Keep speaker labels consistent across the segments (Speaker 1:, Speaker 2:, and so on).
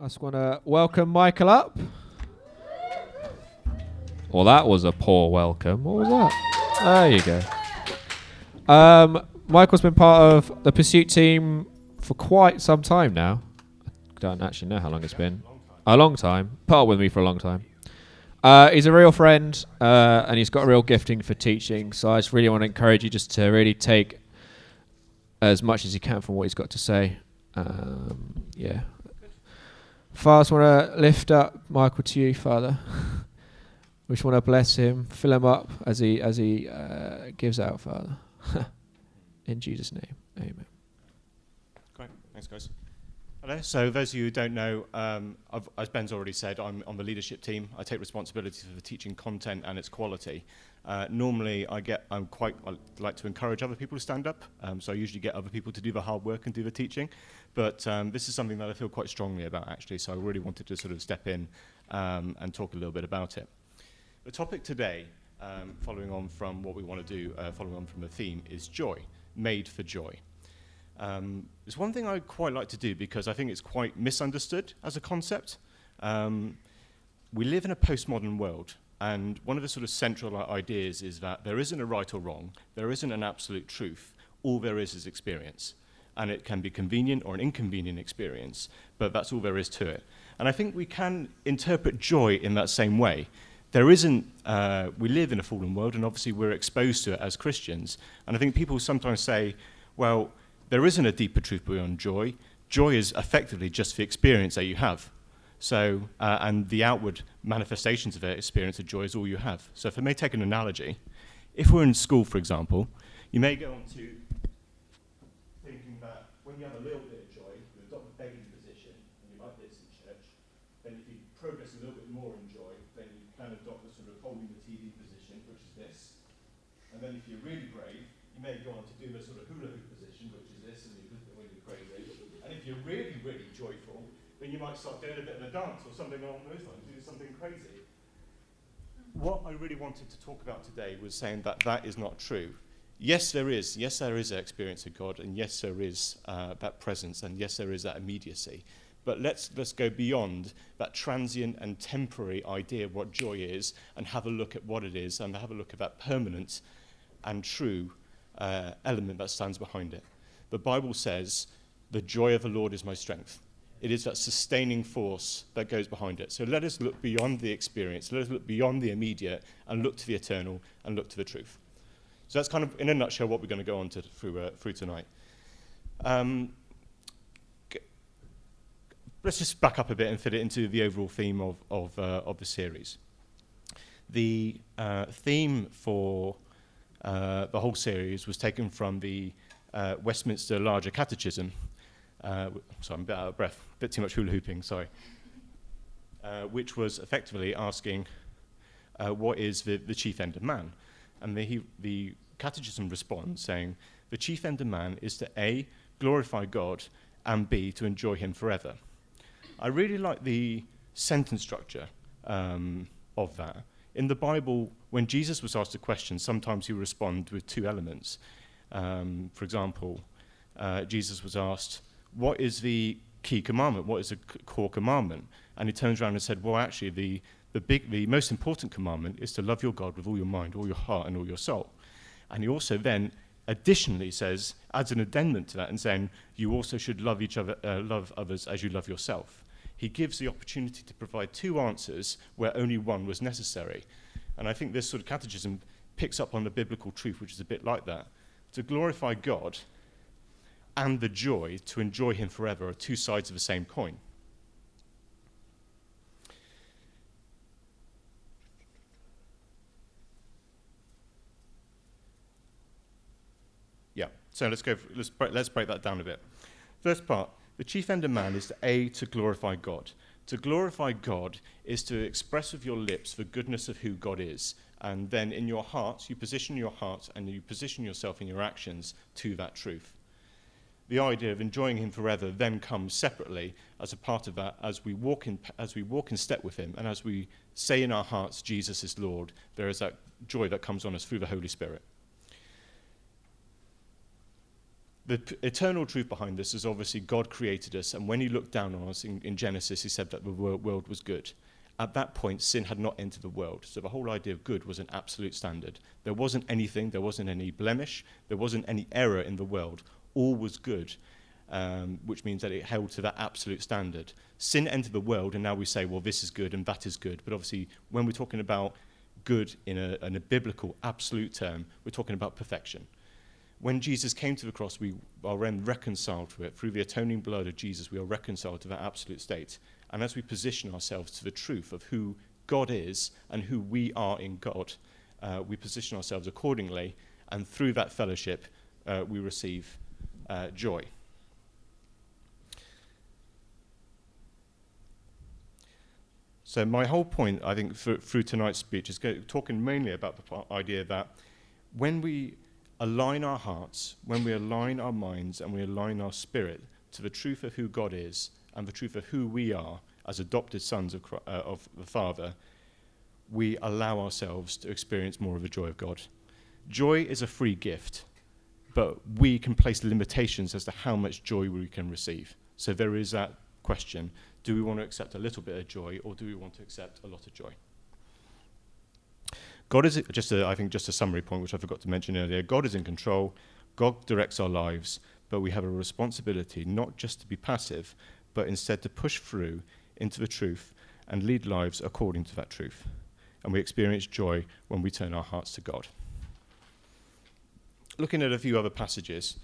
Speaker 1: I just want to welcome Michael up. Well, that was a poor welcome. What was that? There you go. Um, Michael's been part of the Pursuit team for quite some time now. I don't actually know how long it's been. A long time. Part with me for a long time. Uh, he's a real friend, uh, and he's got a real gifting for teaching. So I just really want to encourage you just to really take as much as you can from what he's got to say. Um, yeah. Father, I want to lift up Michael to you, Father. we just want to bless him, fill him up as he as he uh, gives out, Father. In Jesus' name, Amen.
Speaker 2: Great, thanks, guys. Hello. So, those of you who don't know, um, as Ben's already said, I'm on the leadership team. I take responsibility for the teaching content and its quality. Uh, normally, I get I'm quite I like to encourage other people to stand up. Um, so I usually get other people to do the hard work and do the teaching. But um, this is something that I feel quite strongly about actually. So I really wanted to sort of step in um, and talk a little bit about it. The topic today, um, following on from what we want to do, uh, following on from the theme, is joy, made for joy. Um, it's one thing I quite like to do because I think it's quite misunderstood as a concept. Um, we live in a postmodern world, and one of the sort of central ideas is that there isn't a right or wrong, there isn't an absolute truth, all there is is experience. And it can be convenient or an inconvenient experience, but that's all there is to it. And I think we can interpret joy in that same way. There isn't, uh, we live in a fallen world, and obviously we're exposed to it as Christians. And I think people sometimes say, well, there isn't a deeper truth beyond joy. Joy is effectively just the experience that you have. So, uh, and the outward manifestations of that experience of joy is all you have. So, if I may take an analogy, if we're in school, for example, you may go on to when you have a little bit of joy, you adopt the begging position, and you like this in church, then if you progress a little bit more in joy, then you can adopt the sort of holding the TV position, which is this. And then if you're really brave, you may go on to do the sort of hula hoop position, which is this, and you when you're crazy. And if you're really, really joyful, then you might start doing a bit of a dance or something along those lines, do something crazy. What I really wanted to talk about today was saying that that is not true. Yes, there is. Yes, there is an experience of God, and yes, there is uh, that presence, and yes, there is that immediacy. But let's, let's go beyond that transient and temporary idea of what joy is and have a look at what it is and have a look at that permanent and true uh, element that stands behind it. The Bible says, The joy of the Lord is my strength. It is that sustaining force that goes behind it. So let us look beyond the experience, let us look beyond the immediate and look to the eternal and look to the truth. So that's kind of, in a nutshell, what we're going to go on to through, uh, through tonight. Um, let's just back up a bit and fit it into the overall theme of, of, uh, of the series. The uh, theme for uh, the whole series was taken from the uh, Westminster Larger Catechism. Uh, sorry, I'm a bit out of breath, a bit too much hula hooping, sorry. Uh, which was effectively asking what is the, the chief end of man? And the, he, the Catechism responds saying, the chief end of man is to A, glorify God, and B, to enjoy Him forever. I really like the sentence structure um, of that. In the Bible, when Jesus was asked a question, sometimes he would respond with two elements. Um, for example, uh, Jesus was asked, What is the key commandment? What is the core commandment? And he turns around and said, Well, actually, the, the, big, the most important commandment is to love your God with all your mind, all your heart, and all your soul. And he also then additionally says, adds an addendum to that and saying, You also should love each other, uh, love others as you love yourself. He gives the opportunity to provide two answers where only one was necessary. And I think this sort of catechism picks up on the biblical truth, which is a bit like that. To glorify God and the joy to enjoy Him forever are two sides of the same coin. Yeah, so let's go. let's break, let's break that down a bit. First part: the chief end of man is to a to glorify God. To glorify God is to express with your lips the goodness of who God is, and then in your heart you position your heart and you position yourself in your actions to that truth. The idea of enjoying Him forever then comes separately as a part of that as we walk in as we walk in step with Him and as we say in our hearts Jesus is Lord. There is that joy that comes on us through the Holy Spirit. The p- eternal truth behind this is obviously God created us, and when He looked down on us in, in Genesis, He said that the wor- world was good. At that point, sin had not entered the world, so the whole idea of good was an absolute standard. There wasn't anything, there wasn't any blemish, there wasn't any error in the world. All was good, um, which means that it held to that absolute standard. Sin entered the world, and now we say, well, this is good and that is good. But obviously, when we're talking about good in a, in a biblical, absolute term, we're talking about perfection when Jesus came to the cross, we are then reconciled to it. Through the atoning blood of Jesus, we are reconciled to that absolute state. And as we position ourselves to the truth of who God is and who we are in God, uh, we position ourselves accordingly. And through that fellowship, uh, we receive uh, joy. So, my whole point, I think, for, through tonight's speech is go, talking mainly about the idea that when we align our hearts, when we align our minds and we align our spirit to the truth of who God is and the truth of who we are as adopted sons of, uh, of the Father, we allow ourselves to experience more of the joy of God. Joy is a free gift, but we can place limitations as to how much joy we can receive. So there is that question do we want to accept a little bit of joy or do we want to accept a lot of joy? God is just a, I think just a summary point which I forgot to mention earlier. God is in control. God directs our lives, but we have a responsibility not just to be passive, but instead to push through into the truth and lead lives according to that truth. And we experience joy when we turn our hearts to God. Looking at a few other passages,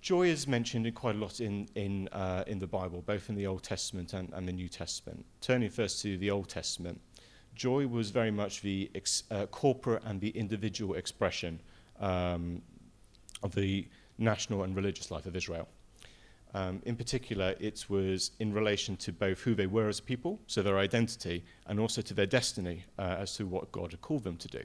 Speaker 2: joy is mentioned in quite a lot in, in, uh, in the Bible, both in the Old Testament and, and the New Testament. Turning first to the Old Testament, joy was very much the ex, uh, corporate and the individual expression um, of the national and religious life of Israel. Um, in particular, it was in relation to both who they were as a people, so their identity, and also to their destiny uh, as to what God had called them to do.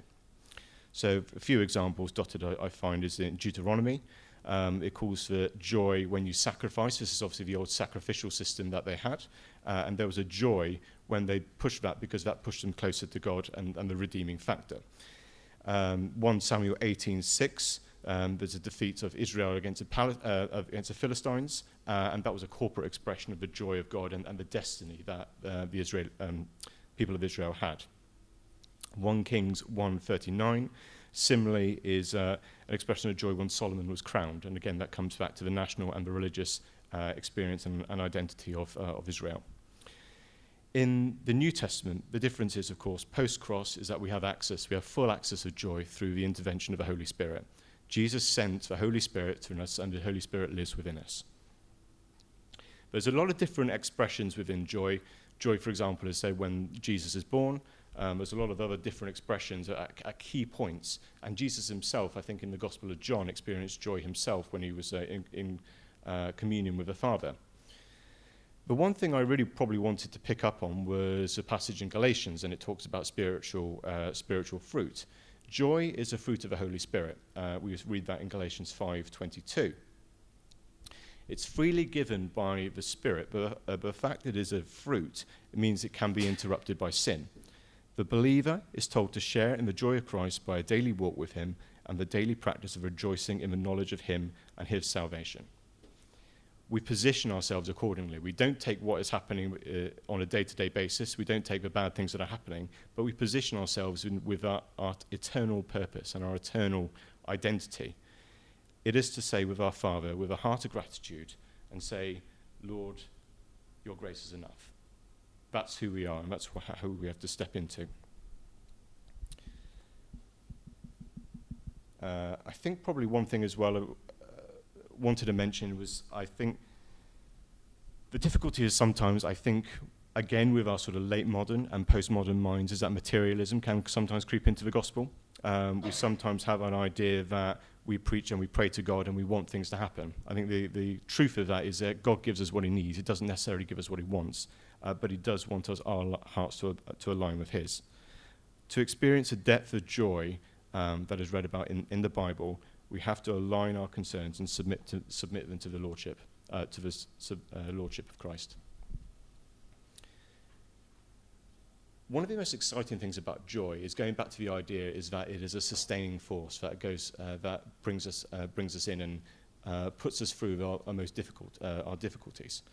Speaker 2: So, a few examples dotted I, I find is in Deuteronomy. Um, it calls for joy when you sacrifice. This is obviously the old sacrificial system that they had. Uh, and there was a joy when they pushed that because that pushed them closer to God and, and the redeeming factor. Um, 1 Samuel 18:6. Um, there's a defeat of Israel against the, Pal- uh, against the Philistines, uh, and that was a corporate expression of the joy of God and, and the destiny that uh, the Israel, um, people of Israel had. 1 Kings 1:39 similarly is uh, an expression of joy when Solomon was crowned, and again that comes back to the national and the religious uh, experience and, and identity of, uh, of Israel. In the New Testament, the difference is, of course, post cross is that we have access, we have full access of joy through the intervention of the Holy Spirit. Jesus sent the Holy Spirit to us, and the Holy Spirit lives within us. There's a lot of different expressions within joy. Joy, for example, is say when Jesus is born. Um, there's a lot of other different expressions at, at, key points. And Jesus himself, I think, in the Gospel of John, experienced joy himself when he was uh, in, in uh, communion with the Father. The one thing I really probably wanted to pick up on was a passage in Galatians, and it talks about spiritual, uh, spiritual fruit. Joy is a fruit of the Holy Spirit. Uh, we read that in Galatians 5:22. It's freely given by the Spirit, but uh, the fact that it is a fruit it means it can be interrupted by sin. The believer is told to share in the joy of Christ by a daily walk with Him and the daily practice of rejoicing in the knowledge of Him and His salvation we position ourselves accordingly. We don't take what is happening uh, on a day to day basis, we don't take the bad things that are happening, but we position ourselves in, with our, our eternal purpose and our eternal identity. It is to say, with our Father, with a heart of gratitude, and say, Lord, your grace is enough. That's who we are, and that's wh- who we have to step into. Uh, I think probably one thing as well uh, wanted to mention was I think the difficulty is sometimes, I think, again, with our sort of late modern and postmodern minds, is that materialism can sometimes creep into the gospel. Um, we sometimes have an idea that we preach and we pray to God and we want things to happen. I think the, the truth of that is that God gives us what He needs. He doesn't necessarily give us what He wants, uh, but He does want us, our hearts to, to align with His. To experience a depth of joy um, that is read about in, in the Bible, we have to align our concerns and submit, to, submit them to the Lordship, uh, to the sub, uh, Lordship of Christ. One of the most exciting things about joy is going back to the idea is that it is a sustaining force that goes uh, that brings us uh, brings us in and uh, puts us through our, our most difficult, uh, our difficulties.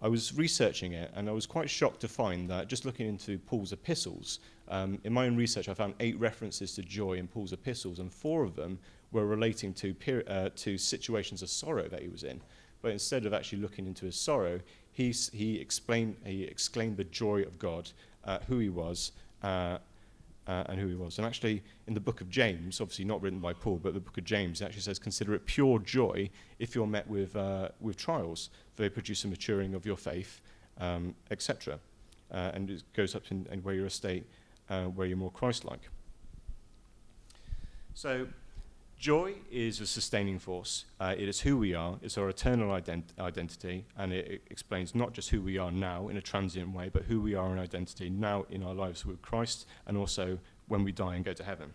Speaker 2: I was researching it and I was quite shocked to find that just looking into Paul's epistles, um, in my own research, I found eight references to joy in Paul's epistles, and four of them were relating to, peri- uh, to situations of sorrow that he was in. But instead of actually looking into his sorrow, he, he, explained, he exclaimed the joy of God, uh, who he was, uh, uh, and who he was. And actually, in the book of James, obviously not written by Paul, but the book of James, actually says, Consider it pure joy if you're met with, uh, with trials, for they produce a maturing of your faith, um, etc. Uh, and it goes up in, in where you're a state uh, where you're more Christ like. So, joy is a sustaining force. Uh, it is who we are, it's our eternal ident- identity, and it, it explains not just who we are now in a transient way, but who we are in identity now in our lives with Christ, and also when we die and go to heaven.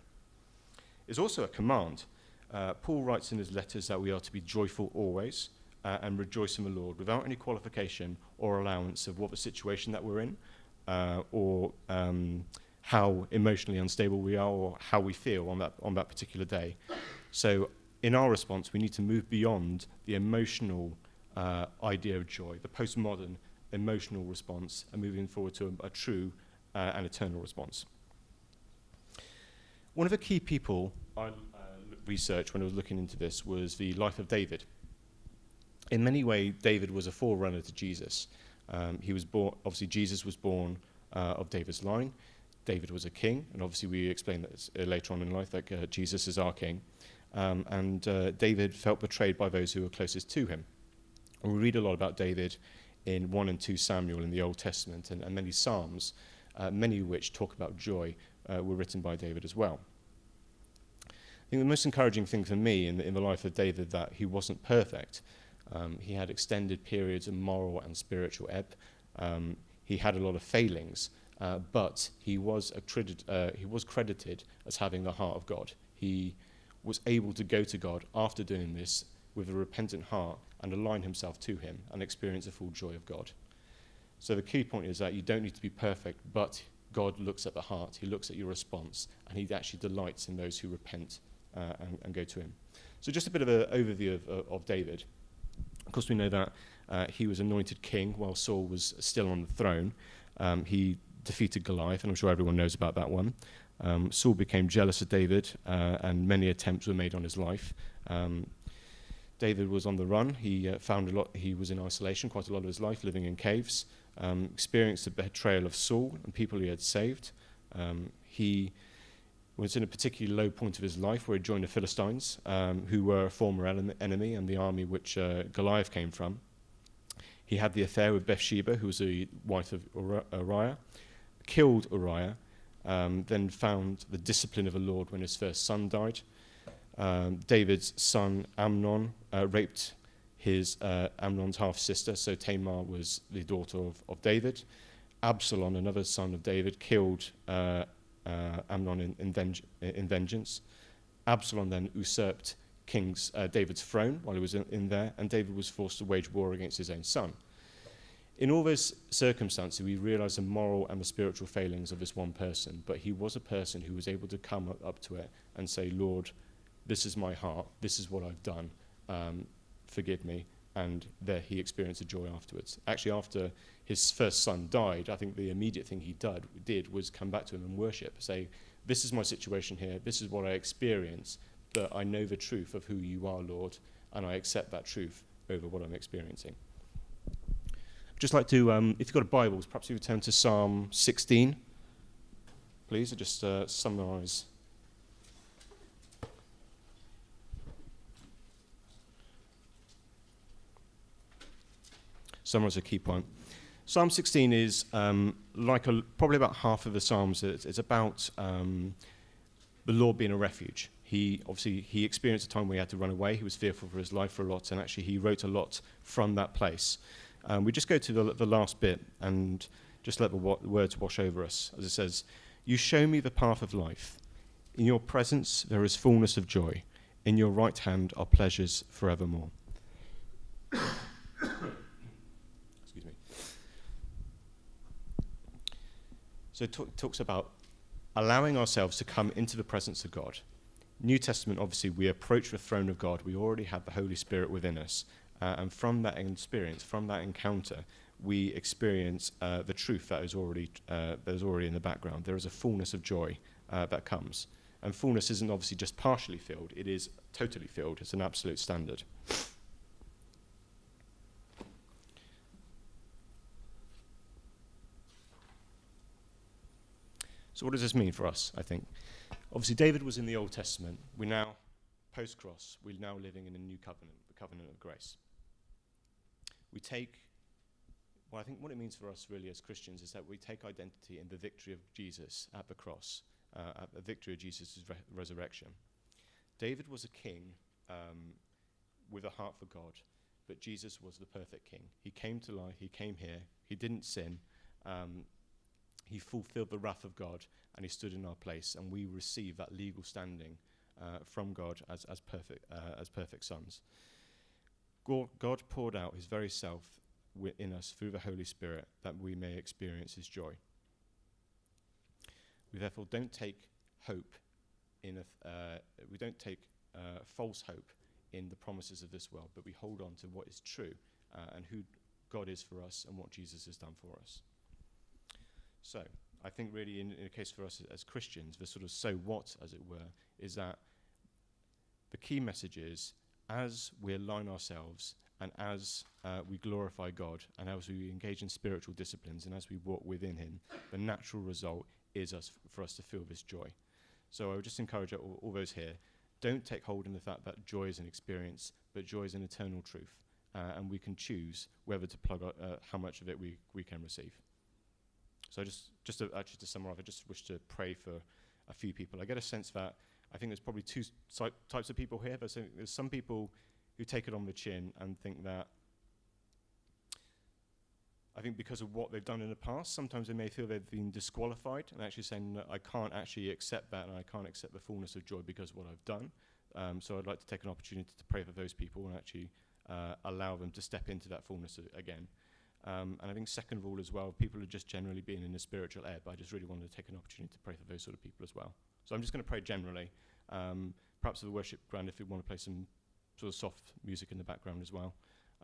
Speaker 2: It's also a command. Uh, Paul writes in his letters that we are to be joyful always uh, and rejoice in the Lord without any qualification or allowance of what the situation that we're in uh, or um, how emotionally unstable we are or how we feel on that, on that particular day. So, in our response, we need to move beyond the emotional uh, idea of joy, the postmodern emotional response, and moving forward to a, a true uh, and eternal response. One of the key people I uh, researched when I was looking into this was the life of David. In many ways, David was a forerunner to Jesus. Um, he was born, obviously, Jesus was born uh, of David's line. David was a king, and obviously we explain that uh, later on in life that uh, Jesus is our king. Um, and uh, David felt betrayed by those who were closest to him. We read a lot about David in 1 and 2 Samuel in the Old Testament, and, and many Psalms, uh, many of which talk about joy, uh, were written by David as well. I think the most encouraging thing for me in the, in the life of David that he wasn't perfect. Um, he had extended periods of moral and spiritual ebb. Um, he had a lot of failings, uh, but he was, uh, he was credited as having the heart of God. He was able to go to God after doing this with a repentant heart and align himself to Him and experience the full joy of God. So the key point is that you don't need to be perfect, but God looks at the heart, He looks at your response, and He actually delights in those who repent uh, and, and, go to Him. So just a bit of an overview of, of, of David. Of course, we know that uh, he was anointed king while Saul was still on the throne. Um, he defeated Goliath, and I'm sure everyone knows about that one. Um, Saul became jealous of David, uh, and many attempts were made on his life. Um, David was on the run. He uh, found a lot. He was in isolation quite a lot of his life, living in caves. Um, experienced the betrayal of Saul and people he had saved. Um, he was in a particularly low point of his life where he joined the Philistines, um, who were a former enemy and the army which uh, Goliath came from. He had the affair with Bathsheba, who was the wife of Uriah, killed Uriah, um, then found the discipline of the Lord when his first son died. Um, David's son Amnon uh, raped his uh, Amnon's half sister, so Tamar was the daughter of, of David. Absalom, another son of David, killed uh, uh Amnon in, in, venge- in, vengeance. Absalom then usurped King's uh, David's throne while he was in, in there, and David was forced to wage war against his own son. In all those circumstances, we realize the moral and the spiritual failings of this one person, but he was a person who was able to come up, to it and say, Lord, this is my heart, this is what I've done, um, forgive me. And there he experienced a joy afterwards. Actually, after his first son died, I think the immediate thing he did, did was come back to him and worship, say, This is my situation here, this is what I experience, but I know the truth of who you are, Lord, and I accept that truth over what I'm experiencing just like to, um, if you've got a Bible, perhaps you would turn to Psalm 16, please, I'll just uh, summarize. Summarize a key point. Psalm 16 is um, like a, probably about half of the Psalms. It's, it's about um, the Lord being a refuge. He obviously he experienced a time where he had to run away. He was fearful for his life for a lot, and actually he wrote a lot from that place. Um, we just go to the, the last bit and just let the, wa- words wash over us. As it says, You show me the path of life. In your presence there is fullness of joy. In your right hand are pleasures forevermore. Excuse me. So it talks about allowing ourselves to come into the presence of God. New Testament, obviously, we approach the throne of God. We already have the Holy Spirit within us. Uh, and from that experience, from that encounter, we experience uh, the truth that is already uh, that is already in the background. There is a fullness of joy uh, that comes, and fullness isn't obviously just partially filled; it is totally filled. It's an absolute standard. So, what does this mean for us? I think, obviously, David was in the Old Testament. We're now post cross. We're now living in a new covenant, the covenant of grace. We take well, I think what it means for us really as Christians is that we take identity in the victory of Jesus at the cross, uh, at the victory of Jesus' re- resurrection. David was a king um, with a heart for God, but Jesus was the perfect king. He came to life, he came here, he didn't sin, um, he fulfilled the wrath of God, and he stood in our place, and we receive that legal standing uh, from God as, as, perfect, uh, as perfect sons. God poured out his very self in us through the Holy Spirit that we may experience his joy. We therefore don't take hope in a, uh, we don't take uh, false hope in the promises of this world, but we hold on to what is true uh, and who God is for us and what Jesus has done for us. So, I think really in, in a case for us as Christians, the sort of so what, as it were, is that the key message is as we align ourselves and as uh, we glorify God, and as we engage in spiritual disciplines, and as we walk within Him, the natural result is us f- for us to feel this joy. So I would just encourage all, all, those here: don't take hold in the fact that joy is an experience, but joy is an eternal truth, uh, and we can choose whether to plug uh, how much of it we, we can receive. So just just to, actually to summarize, I just wish to pray for a few people. I get a sense that I think there's probably two si- types of people here. There's, there's some people who take it on the chin and think that I think because of what they've done in the past, sometimes they may feel they've been disqualified and actually saying, I can't actually accept that and I can't accept the fullness of joy because of what I've done. Um, so I'd like to take an opportunity to pray for those people and actually uh, allow them to step into that fullness again. Um, and I think, second of all, as well, people are just generally being in a spiritual ebb. I just really wanted to take an opportunity to pray for those sort of people as well. So I'm just going to pray generally. Um, perhaps for the worship grand, if you want to play some sort of soft music in the background as well.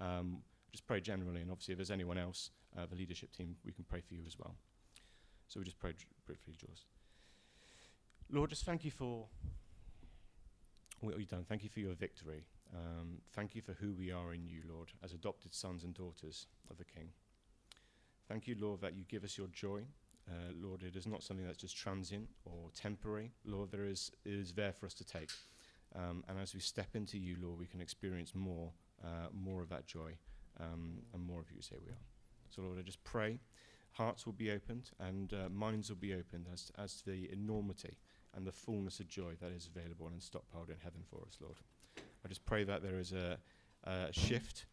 Speaker 2: Um, just pray generally, and obviously, if there's anyone else, uh, the leadership team, we can pray for you as well. So we just pray briefly, Jules. Lord, just thank you for what you've done. Thank you for your victory. Um, thank you for who we are in you, Lord, as adopted sons and daughters of the King. Thank you, Lord, that you give us your joy. Uh, Lord, it is not something that's just transient or temporary. Lord, there is, it is there for us to take. Um, and as we step into you, Lord, we can experience more, uh, more of that joy um, and more of you, say we are. So, Lord, I just pray hearts will be opened and uh, minds will be opened as, as to the enormity and the fullness of joy that is available and stockpiled in heaven for us, Lord. I just pray that there is a, a shift,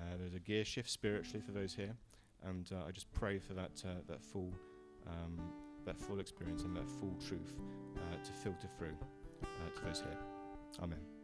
Speaker 2: uh, there's a gear shift spiritually for those here, and uh, I just pray for that, uh, that full. Um, that full experience and that full truth uh, to filter through uh, to those here. Amen.